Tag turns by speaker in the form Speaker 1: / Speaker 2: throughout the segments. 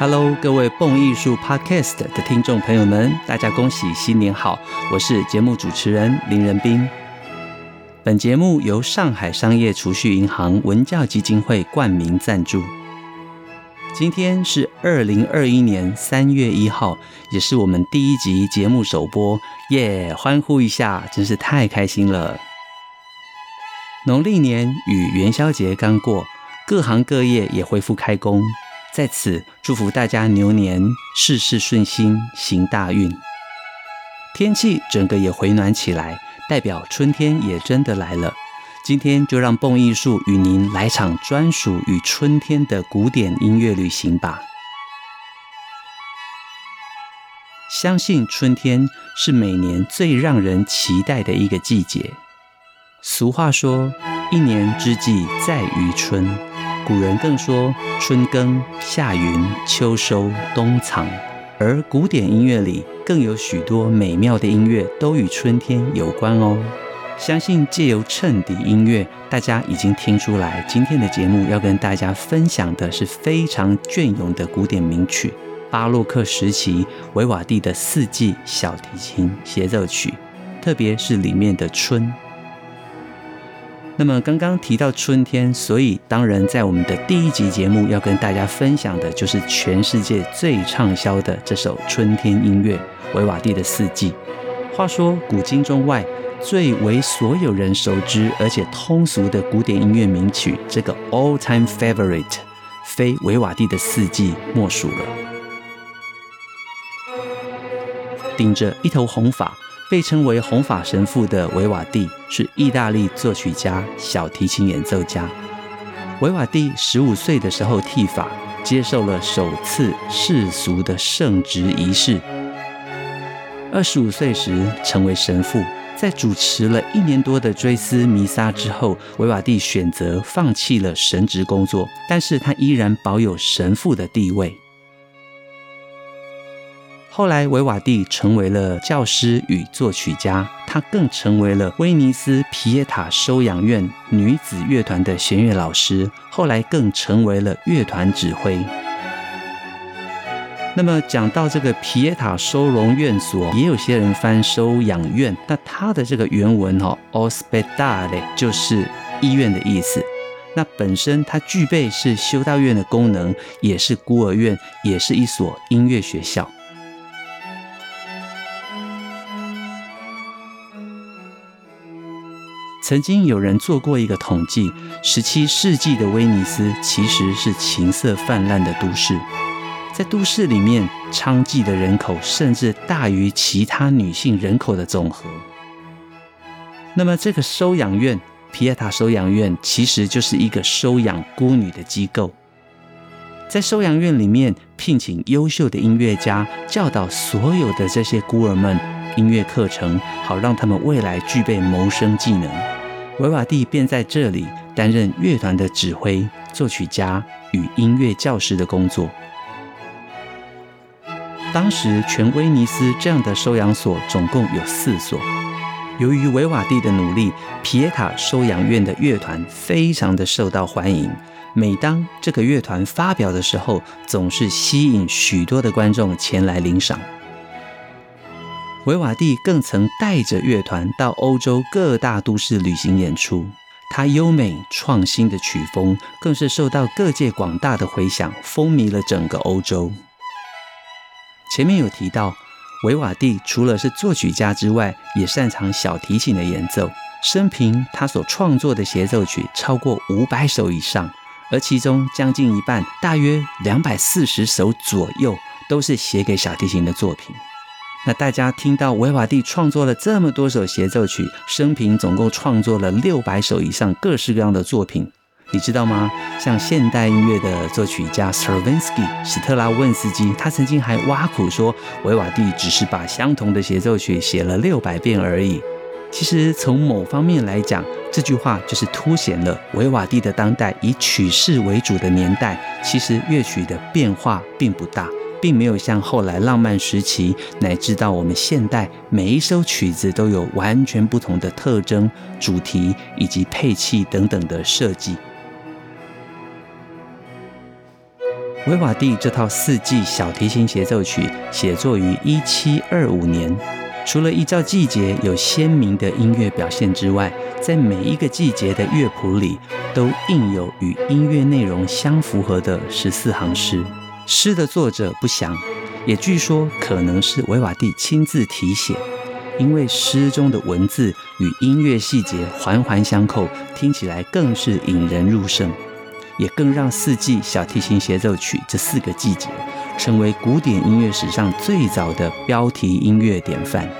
Speaker 1: Hello，各位蹦艺术 Podcast 的听众朋友们，大家恭喜新年好！我是节目主持人林仁斌。本节目由上海商业储蓄银行文教基金会冠名赞助。今天是二零二一年三月一号，也是我们第一集节目首播，耶！欢呼一下，真是太开心了。农历年与元宵节刚过，各行各业也恢复开工。在此祝福大家牛年事事顺心，行大运。天气整个也回暖起来，代表春天也真的来了。今天就让蹦艺术与您来场专属于春天的古典音乐旅行吧。相信春天是每年最让人期待的一个季节。俗话说：“一年之计在于春。”古人更说：“春耕、夏耘、秋收、冬藏。”而古典音乐里更有许多美妙的音乐都与春天有关哦。相信借由衬底音乐，大家已经听出来，今天的节目要跟大家分享的是非常隽永的古典名曲——巴洛克时期维瓦蒂的四季小提琴协奏曲，特别是里面的春。那么刚刚提到春天，所以当然在我们的第一集节目要跟大家分享的就是全世界最畅销的这首春天音乐——维瓦蒂的四季。话说古今中外最为所有人熟知而且通俗的古典音乐名曲，这个 all-time favorite，非维瓦蒂的四季莫属了。顶着一头红发。被称为“红发神父”的维瓦蒂是意大利作曲家、小提琴演奏家。维瓦蒂十五岁的时候剃发，接受了首次世俗的圣职仪式。二十五岁时成为神父，在主持了一年多的追思弥撒之后，维瓦蒂选择放弃了神职工作，但是他依然保有神父的地位。后来，维瓦蒂成为了教师与作曲家，他更成为了威尼斯皮耶塔收养院女子乐团的弦乐老师，后来更成为了乐团指挥。那么，讲到这个皮耶塔收容院所，也有些人翻收养院，那它的这个原文哦，ospedale 就是医院的意思。那本身它具备是修道院的功能，也是孤儿院，也是一所音乐学校。曾经有人做过一个统计，十七世纪的威尼斯其实是情色泛滥的都市，在都市里面娼妓的人口甚至大于其他女性人口的总和。那么这个收养院，皮耶塔收养院，其实就是一个收养孤女的机构，在收养院里面聘请优秀的音乐家，教导所有的这些孤儿们音乐课程，好让他们未来具备谋生技能。维瓦蒂便在这里担任乐团的指挥、作曲家与音乐教师的工作。当时全威尼斯这样的收养所总共有四所。由于维瓦蒂的努力，皮耶塔收养院的乐团非常的受到欢迎。每当这个乐团发表的时候，总是吸引许多的观众前来领赏。维瓦蒂更曾带着乐团到欧洲各大都市旅行演出，他优美创新的曲风更是受到各界广大的回响，风靡了整个欧洲。前面有提到，维瓦蒂除了是作曲家之外，也擅长小提琴的演奏。生平他所创作的协奏曲超过五百首以上，而其中将近一半，大约两百四十首左右，都是写给小提琴的作品。那大家听到维瓦蒂创作了这么多首协奏曲，生平总共创作了六百首以上各式各样的作品，你知道吗？像现代音乐的作曲家 Stravinsky 史特拉汶斯基，他曾经还挖苦说，维瓦蒂只是把相同的协奏曲写了六百遍而已。其实从某方面来讲，这句话就是凸显了维瓦蒂的当代以曲式为主的年代，其实乐曲的变化并不大。并没有像后来浪漫时期，乃至到我们现代，每一首曲子都有完全不同的特征、主题以及配器等等的设计。维瓦蒂这套四季小提琴协奏曲写作于一七二五年，除了依照季节有鲜明的音乐表现之外，在每一个季节的乐谱里都印有与音乐内容相符合的十四行诗。诗的作者不详，也据说可能是维瓦蒂亲自题写，因为诗中的文字与音乐细节环环相扣，听起来更是引人入胜。也更让四季小提琴协奏曲这四个季节成为古典音乐史上最早的标题音乐典范。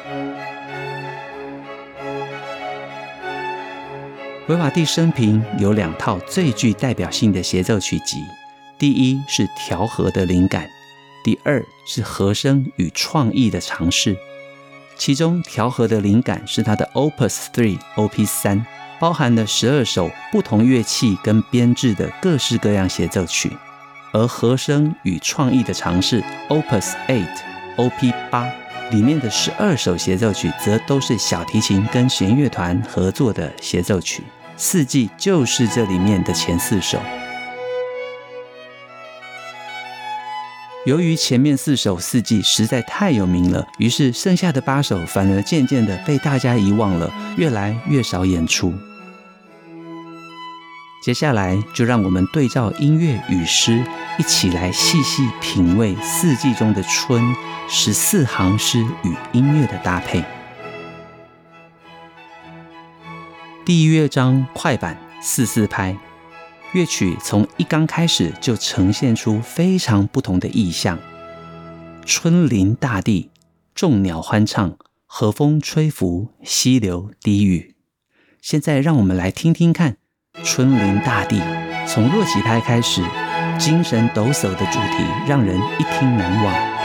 Speaker 1: 维瓦蒂生平有两套最具代表性的协奏曲集，第一是调和的灵感，第二是和声与创意的尝试。其中调和的灵感是他的 Opus 3 Op 三。包含了十二首不同乐器跟编制的各式各样协奏曲，而和声与创意的尝试 Opus 8 Op 八里面的十二首协奏曲，则都是小提琴跟弦乐团合作的协奏曲。四季就是这里面的前四首。由于前面四首四季实在太有名了，于是剩下的八首反而渐渐的被大家遗忘了，越来越少演出。接下来就让我们对照音乐与诗，一起来细细品味四季中的春十四行诗与音乐的搭配。第一乐章快板四四拍，乐曲从一刚开始就呈现出非常不同的意象：春临大地，众鸟欢唱，和风吹拂，溪流低语。现在让我们来听听看。春临大地，从弱起拍开始，精神抖擞的主题让人一听难忘。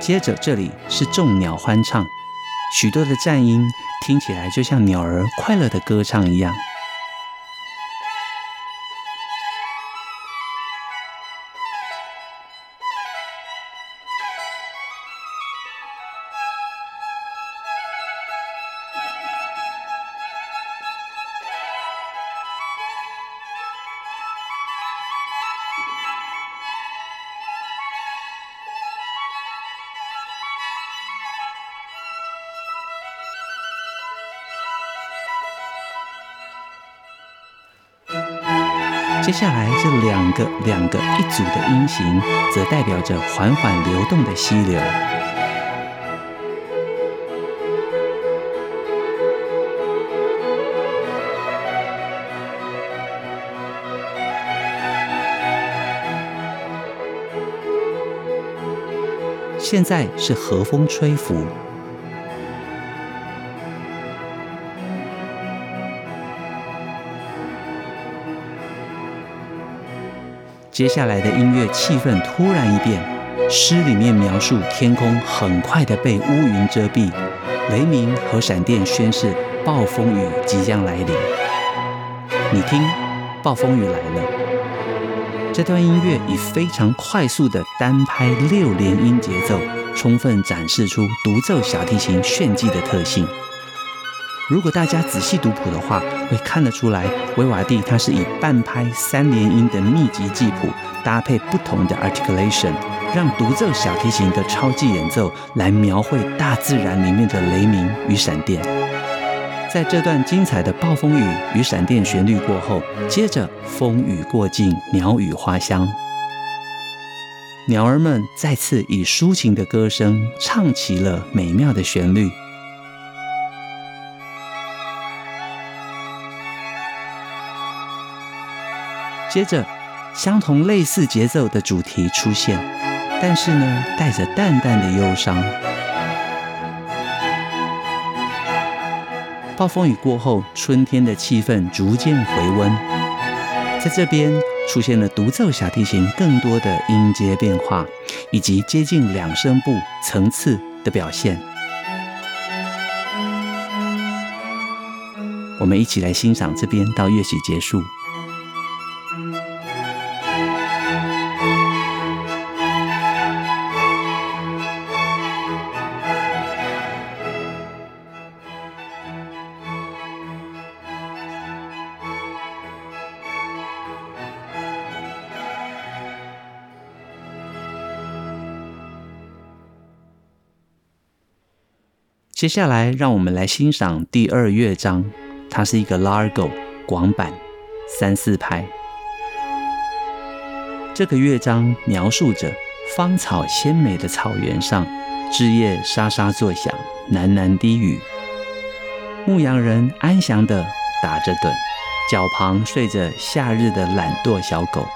Speaker 1: 接着，这里是众鸟欢唱，许多的战音听起来就像鸟儿快乐的歌唱一样。两个一组的音型，则代表着缓缓流动的溪流。现在是和风吹拂。接下来的音乐气氛突然一变，诗里面描述天空很快的被乌云遮蔽，雷鸣和闪电宣示暴风雨即将来临。你听，暴风雨来了。这段音乐以非常快速的单拍六连音节奏，充分展示出独奏小提琴炫技的特性。如果大家仔细读谱的话，会看得出来，维瓦蒂他是以半拍三连音的密集记谱，搭配不同的 articulation，让独奏小提琴的超技演奏来描绘大自然里面的雷鸣与闪电。在这段精彩的暴风雨与闪电旋律过后，接着风雨过境，鸟语花香，鸟儿们再次以抒情的歌声唱起了美妙的旋律。接着相同类似节奏的主题出现但是呢带着淡淡的忧伤。暴风雨过后春天的气氛逐渐回温。在这边出现了独奏小提琴更多的音阶变化以及接近两声部层次的表现。我们一起来欣赏这边到乐曲结束。接下来，让我们来欣赏第二乐章，它是一个 Largo 广板三四拍。这个乐章描述着芳草鲜美的草原上，枝叶沙沙作响，喃喃低语。牧羊人安详地打着盹，脚旁睡着夏日的懒惰小狗。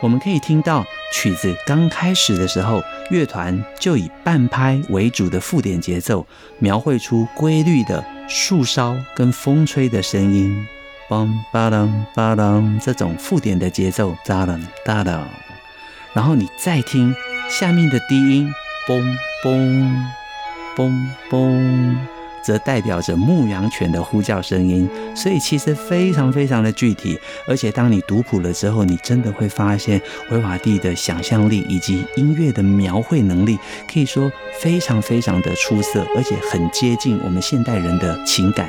Speaker 1: 我们可以听到曲子刚开始的时候，乐团就以半拍为主的附点节奏，描绘出规律的树梢跟风吹的声音，梆吧啷吧啷这种附点的节奏，哒啷哒啷。然后你再听下面的低音，嘣嘣嘣嘣。则代表着牧羊犬的呼叫声音，所以其实非常非常的具体。而且当你读谱了之后，你真的会发现维瓦蒂的想象力以及音乐的描绘能力，可以说非常非常的出色，而且很接近我们现代人的情感。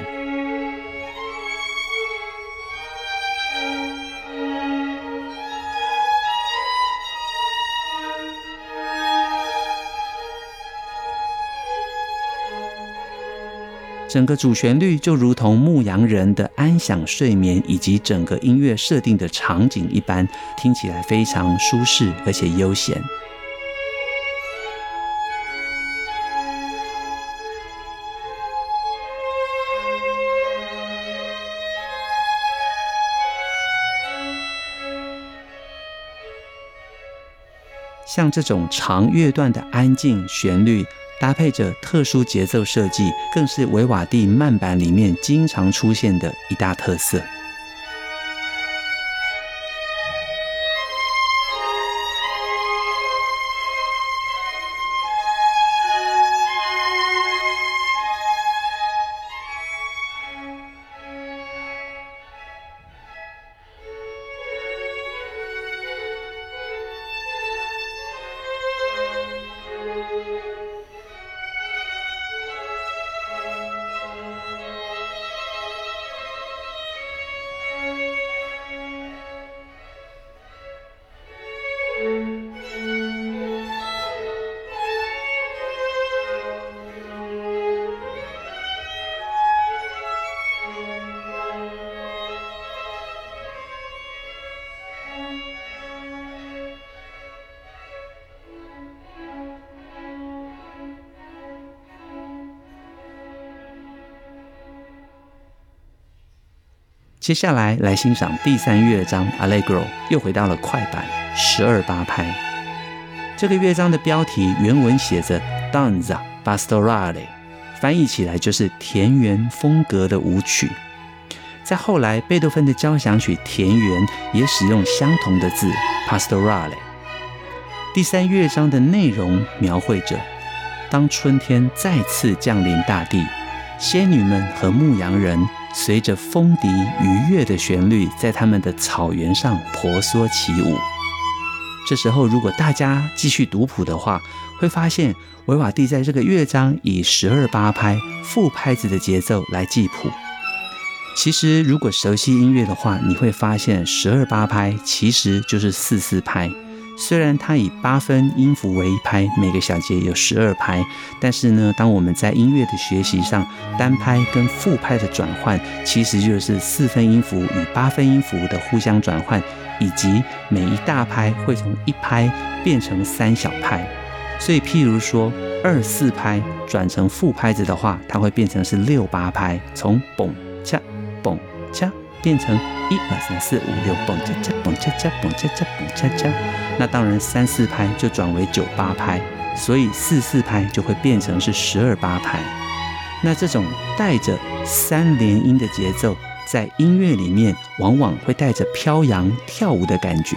Speaker 1: 整个主旋律就如同牧羊人的安享睡眠，以及整个音乐设定的场景一般，听起来非常舒适而且悠闲。像这种长乐段的安静旋律。搭配着特殊节奏设计，更是维瓦蒂慢板里面经常出现的一大特色。接下来来欣赏第三乐章 Allegro，又回到了快板十二八拍。这个乐章的标题原文写着 Danza Pastorale，翻译起来就是田园风格的舞曲。在后来贝多芬的交响曲《田园》也使用相同的字 Pastorale。第三乐章的内容描绘着当春天再次降临大地，仙女们和牧羊人。随着风笛愉悦的旋律，在他们的草原上婆娑起舞。这时候，如果大家继续读谱的话，会发现维瓦蒂在这个乐章以十二八拍副拍子的节奏来记谱。其实，如果熟悉音乐的话，你会发现十二八拍其实就是四四拍。虽然它以八分音符为一拍，每个小节有十二拍，但是呢，当我们在音乐的学习上，单拍跟复拍的转换，其实就是四分音符与八分音符的互相转换，以及每一大拍会从一拍变成三小拍。所以，譬如说二四拍转成复拍子的话，它会变成是六八拍，从嘣恰嘣恰变成。一二三四五六，蹦恰恰，蹦恰恰，蹦恰恰，蹦恰恰。那当然，三四拍就转为九八拍，所以四四拍就会变成是十二八拍。那这种带着三连音的节奏，在音乐里面往往会带着飘扬跳舞的感觉。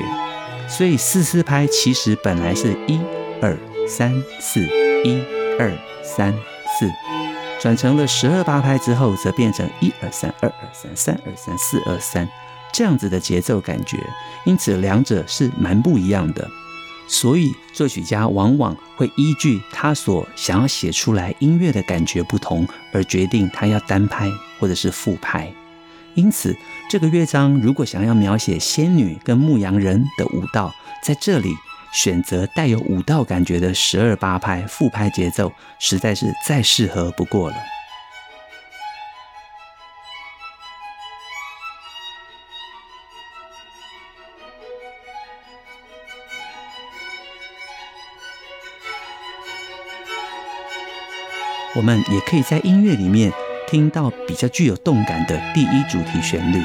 Speaker 1: 所以四四拍其实本来是一二三四，一二三四。转成了十二八拍之后，则变成一二三二二三三二三四二三这样子的节奏感觉，因此两者是蛮不一样的。所以作曲家往往会依据他所想要写出来音乐的感觉不同，而决定他要单拍或者是复拍。因此，这个乐章如果想要描写仙女跟牧羊人的舞蹈，在这里选择带有舞蹈感觉的十二八拍复拍节奏，实在是再适合不过了。我们也可以在音乐里面听到比较具有动感的第一主题旋律，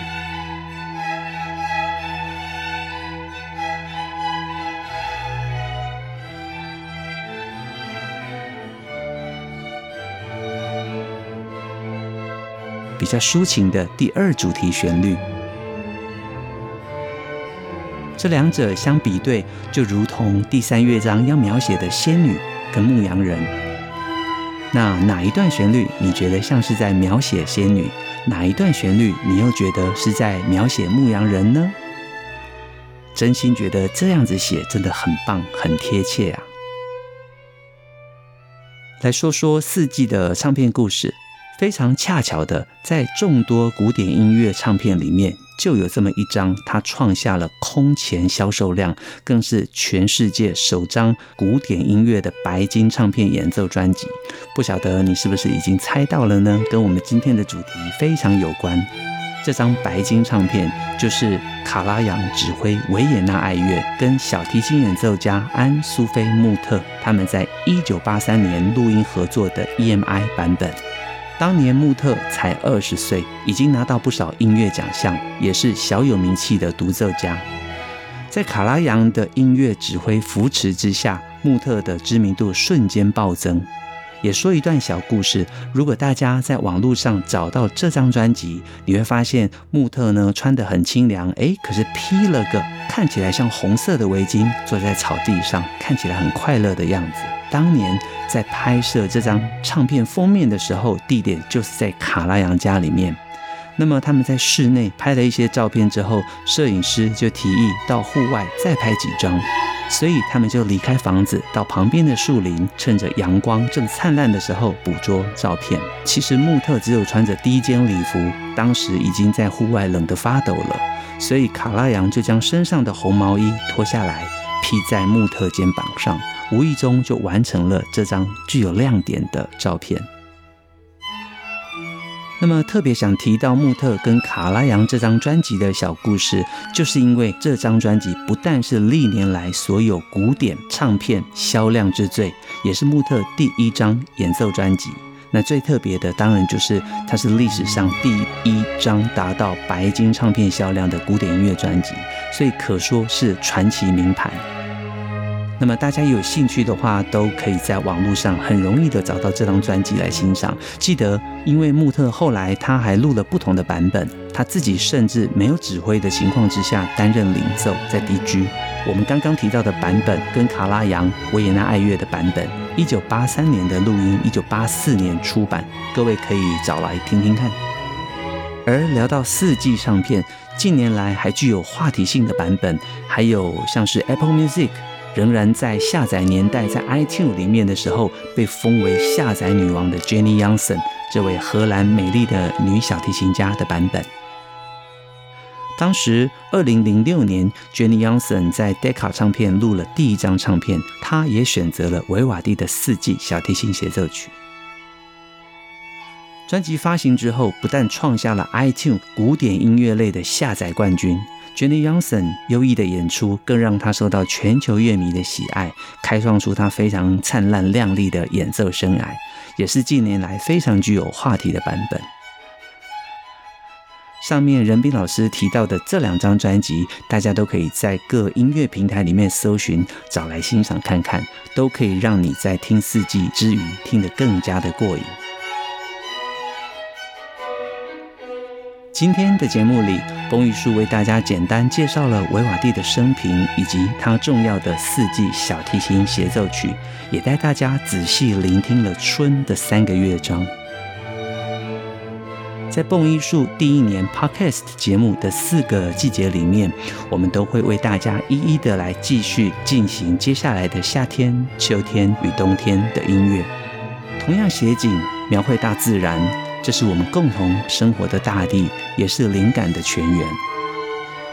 Speaker 1: 较抒情的第二主题旋律，这两者相比对，就如同第三乐章要描写的仙女跟牧羊人。那哪一段旋律你觉得像是在描写仙女？哪一段旋律你又觉得是在描写牧羊人呢？真心觉得这样子写真的很棒，很贴切啊！来说说四季的唱片故事。非常恰巧的，在众多古典音乐唱片里面，就有这么一张，它创下了空前销售量，更是全世界首张古典音乐的白金唱片演奏专辑。不晓得你是不是已经猜到了呢？跟我们今天的主题非常有关。这张白金唱片就是卡拉扬指挥维也纳爱乐跟小提琴演奏家安苏菲穆特他们在一九八三年录音合作的 EMI 版本。当年穆特才二十岁，已经拿到不少音乐奖项，也是小有名气的独奏家。在卡拉扬的音乐指挥扶持之下，穆特的知名度瞬间暴增。也说一段小故事，如果大家在网络上找到这张专辑，你会发现穆特呢穿得很清凉，诶，可是披了个看起来像红色的围巾，坐在草地上，看起来很快乐的样子。当年在拍摄这张唱片封面的时候，地点就是在卡拉扬家里面。那么他们在室内拍了一些照片之后，摄影师就提议到户外再拍几张，所以他们就离开房子，到旁边的树林，趁着阳光正灿烂的时候捕捉照片。其实穆特只有穿着低肩礼服，当时已经在户外冷得发抖了，所以卡拉扬就将身上的红毛衣脱下来披在穆特肩膀上。无意中就完成了这张具有亮点的照片。那么特别想提到穆特跟卡拉扬这张专辑的小故事，就是因为这张专辑不但是历年来所有古典唱片销量之最，也是穆特第一张演奏专辑。那最特别的当然就是它是历史上第一张达到白金唱片销量的古典音乐专辑，所以可说是传奇名盘。那么大家有兴趣的话，都可以在网络上很容易的找到这张专辑来欣赏。记得，因为穆特后来他还录了不同的版本，他自己甚至没有指挥的情况之下担任领奏在 DG。我们刚刚提到的版本跟卡拉扬维也纳爱乐的版本，一九八三年的录音，一九八四年出版，各位可以找来听听看。而聊到四季唱片，近年来还具有话题性的版本，还有像是 Apple Music。仍然在下载年代，在 iTunes 里面的时候，被封为下载女王的 Jenny Johnson 这位荷兰美丽的女小提琴家的版本。当时，二零零六年，Jenny Johnson 在 Decca 唱片录了第一张唱片，她也选择了维瓦蒂的四季小提琴协奏曲。专辑发行之后，不但创下了 iTunes 古典音乐类的下载冠军。Jenny Johnson 优异的演出更让他受到全球乐迷的喜爱，开创出他非常灿烂亮丽的演奏生涯，也是近年来非常具有话题的版本。上面仁斌老师提到的这两张专辑，大家都可以在各音乐平台里面搜寻，找来欣赏看看，都可以让你在听四季之余听得更加的过瘾。今天的节目里，龚玉树为大家简单介绍了维瓦蒂的生平以及他重要的四季小提琴协奏曲，也带大家仔细聆听了春的三个乐章。在蹦艺术第一年 Podcast 节目的四个季节里面，我们都会为大家一一的来继续进行接下来的夏天、秋天与冬天的音乐。同样写景描绘大自然，这是我们共同生活的大地，也是灵感的泉源。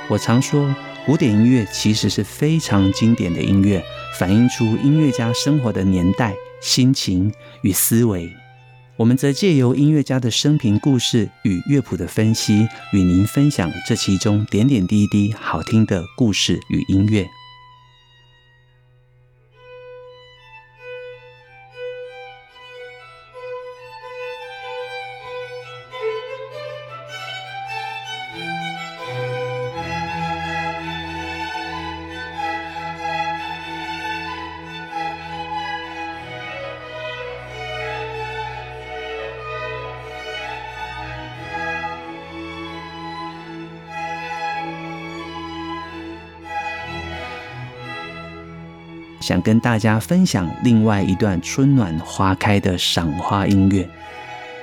Speaker 1: 我常说，古典音乐其实是非常经典的音乐，反映出音乐家生活的年代、心情与思维。我们则借由音乐家的生平故事与乐谱的分析，与您分享这其中点点滴滴好听的故事与音乐。想跟大家分享另外一段春暖花开的赏花音乐。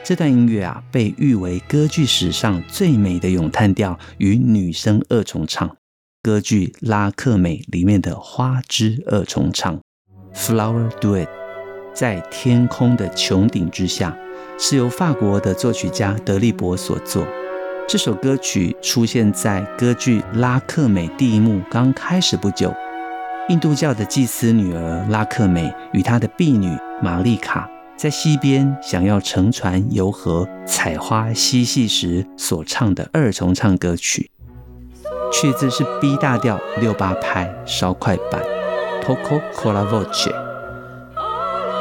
Speaker 1: 这段音乐啊，被誉为歌剧史上最美的咏叹调与女声二重唱，歌剧《拉克美》里面的花之二重唱 （Flower Duet）。在天空的穹顶之下，是由法国的作曲家德利伯所作。这首歌曲出现在歌剧《拉克美》第一幕刚开始不久。印度教的祭司女儿拉克美与她的婢女玛丽卡在溪边想要乘船游河采花嬉戏时所唱的二重唱歌曲，曲子是 B 大调六八拍稍快板，Poco Cola Voce。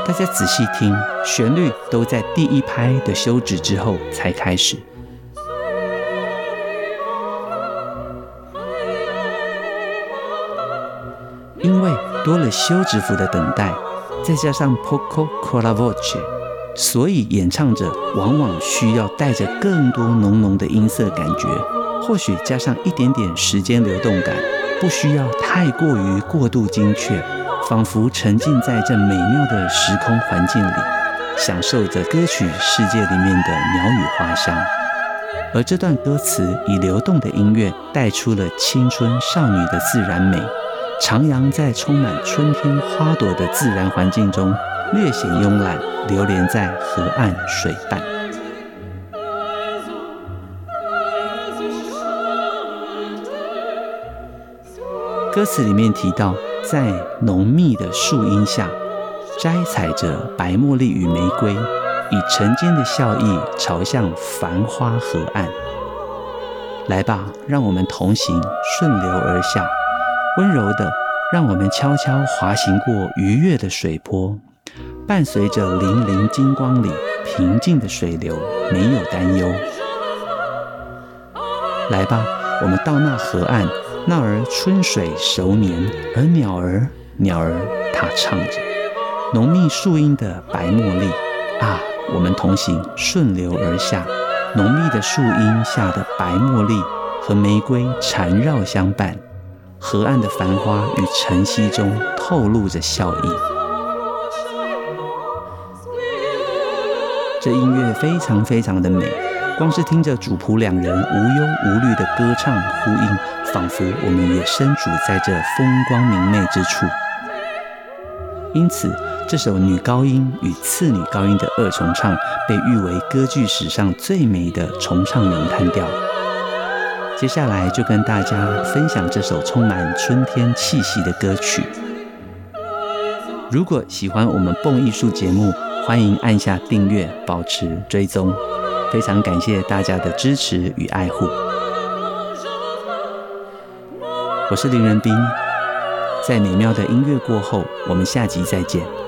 Speaker 1: 大家仔细听，旋律都在第一拍的休止之后才开始。为多了休止符的等待，再加上 poco c o l a v o c e 所以演唱者往往需要带着更多浓浓的音色感觉。或许加上一点点时间流动感，不需要太过于过度精确，仿佛沉浸在这美妙的时空环境里，享受着歌曲世界里面的鸟语花香。而这段歌词以流动的音乐带出了青春少女的自然美。徜徉在充满春天花朵的自然环境中，略显慵懒，流连在河岸水畔。歌词里面提到，在浓密的树荫下，摘采着白茉莉与玫瑰，以晨间的笑意朝向繁花河岸。来吧，让我们同行，顺流而下。温柔的，让我们悄悄滑行过愉悦的水波，伴随着粼粼金光里平静的水流，没有担忧。来吧，我们到那河岸，那儿春水熟眠，而鸟儿，鸟儿它唱着浓密树荫的白茉莉啊，我们同行，顺流而下，浓密的树荫下的白茉莉和玫瑰缠绕相伴。河岸的繁花与晨曦中透露着笑意，这音乐非常非常的美，光是听着主仆两人无忧无虑的歌唱呼应，仿佛我们也身处在这风光明媚之处。因此，这首女高音与次女高音的二重唱被誉为歌剧史上最美的重唱咏叹调。接下来就跟大家分享这首充满春天气息的歌曲。如果喜欢我们蹦艺术节目，欢迎按下订阅，保持追踪。非常感谢大家的支持与爱护。我是林仁斌，在美妙的音乐过后，我们下集再见。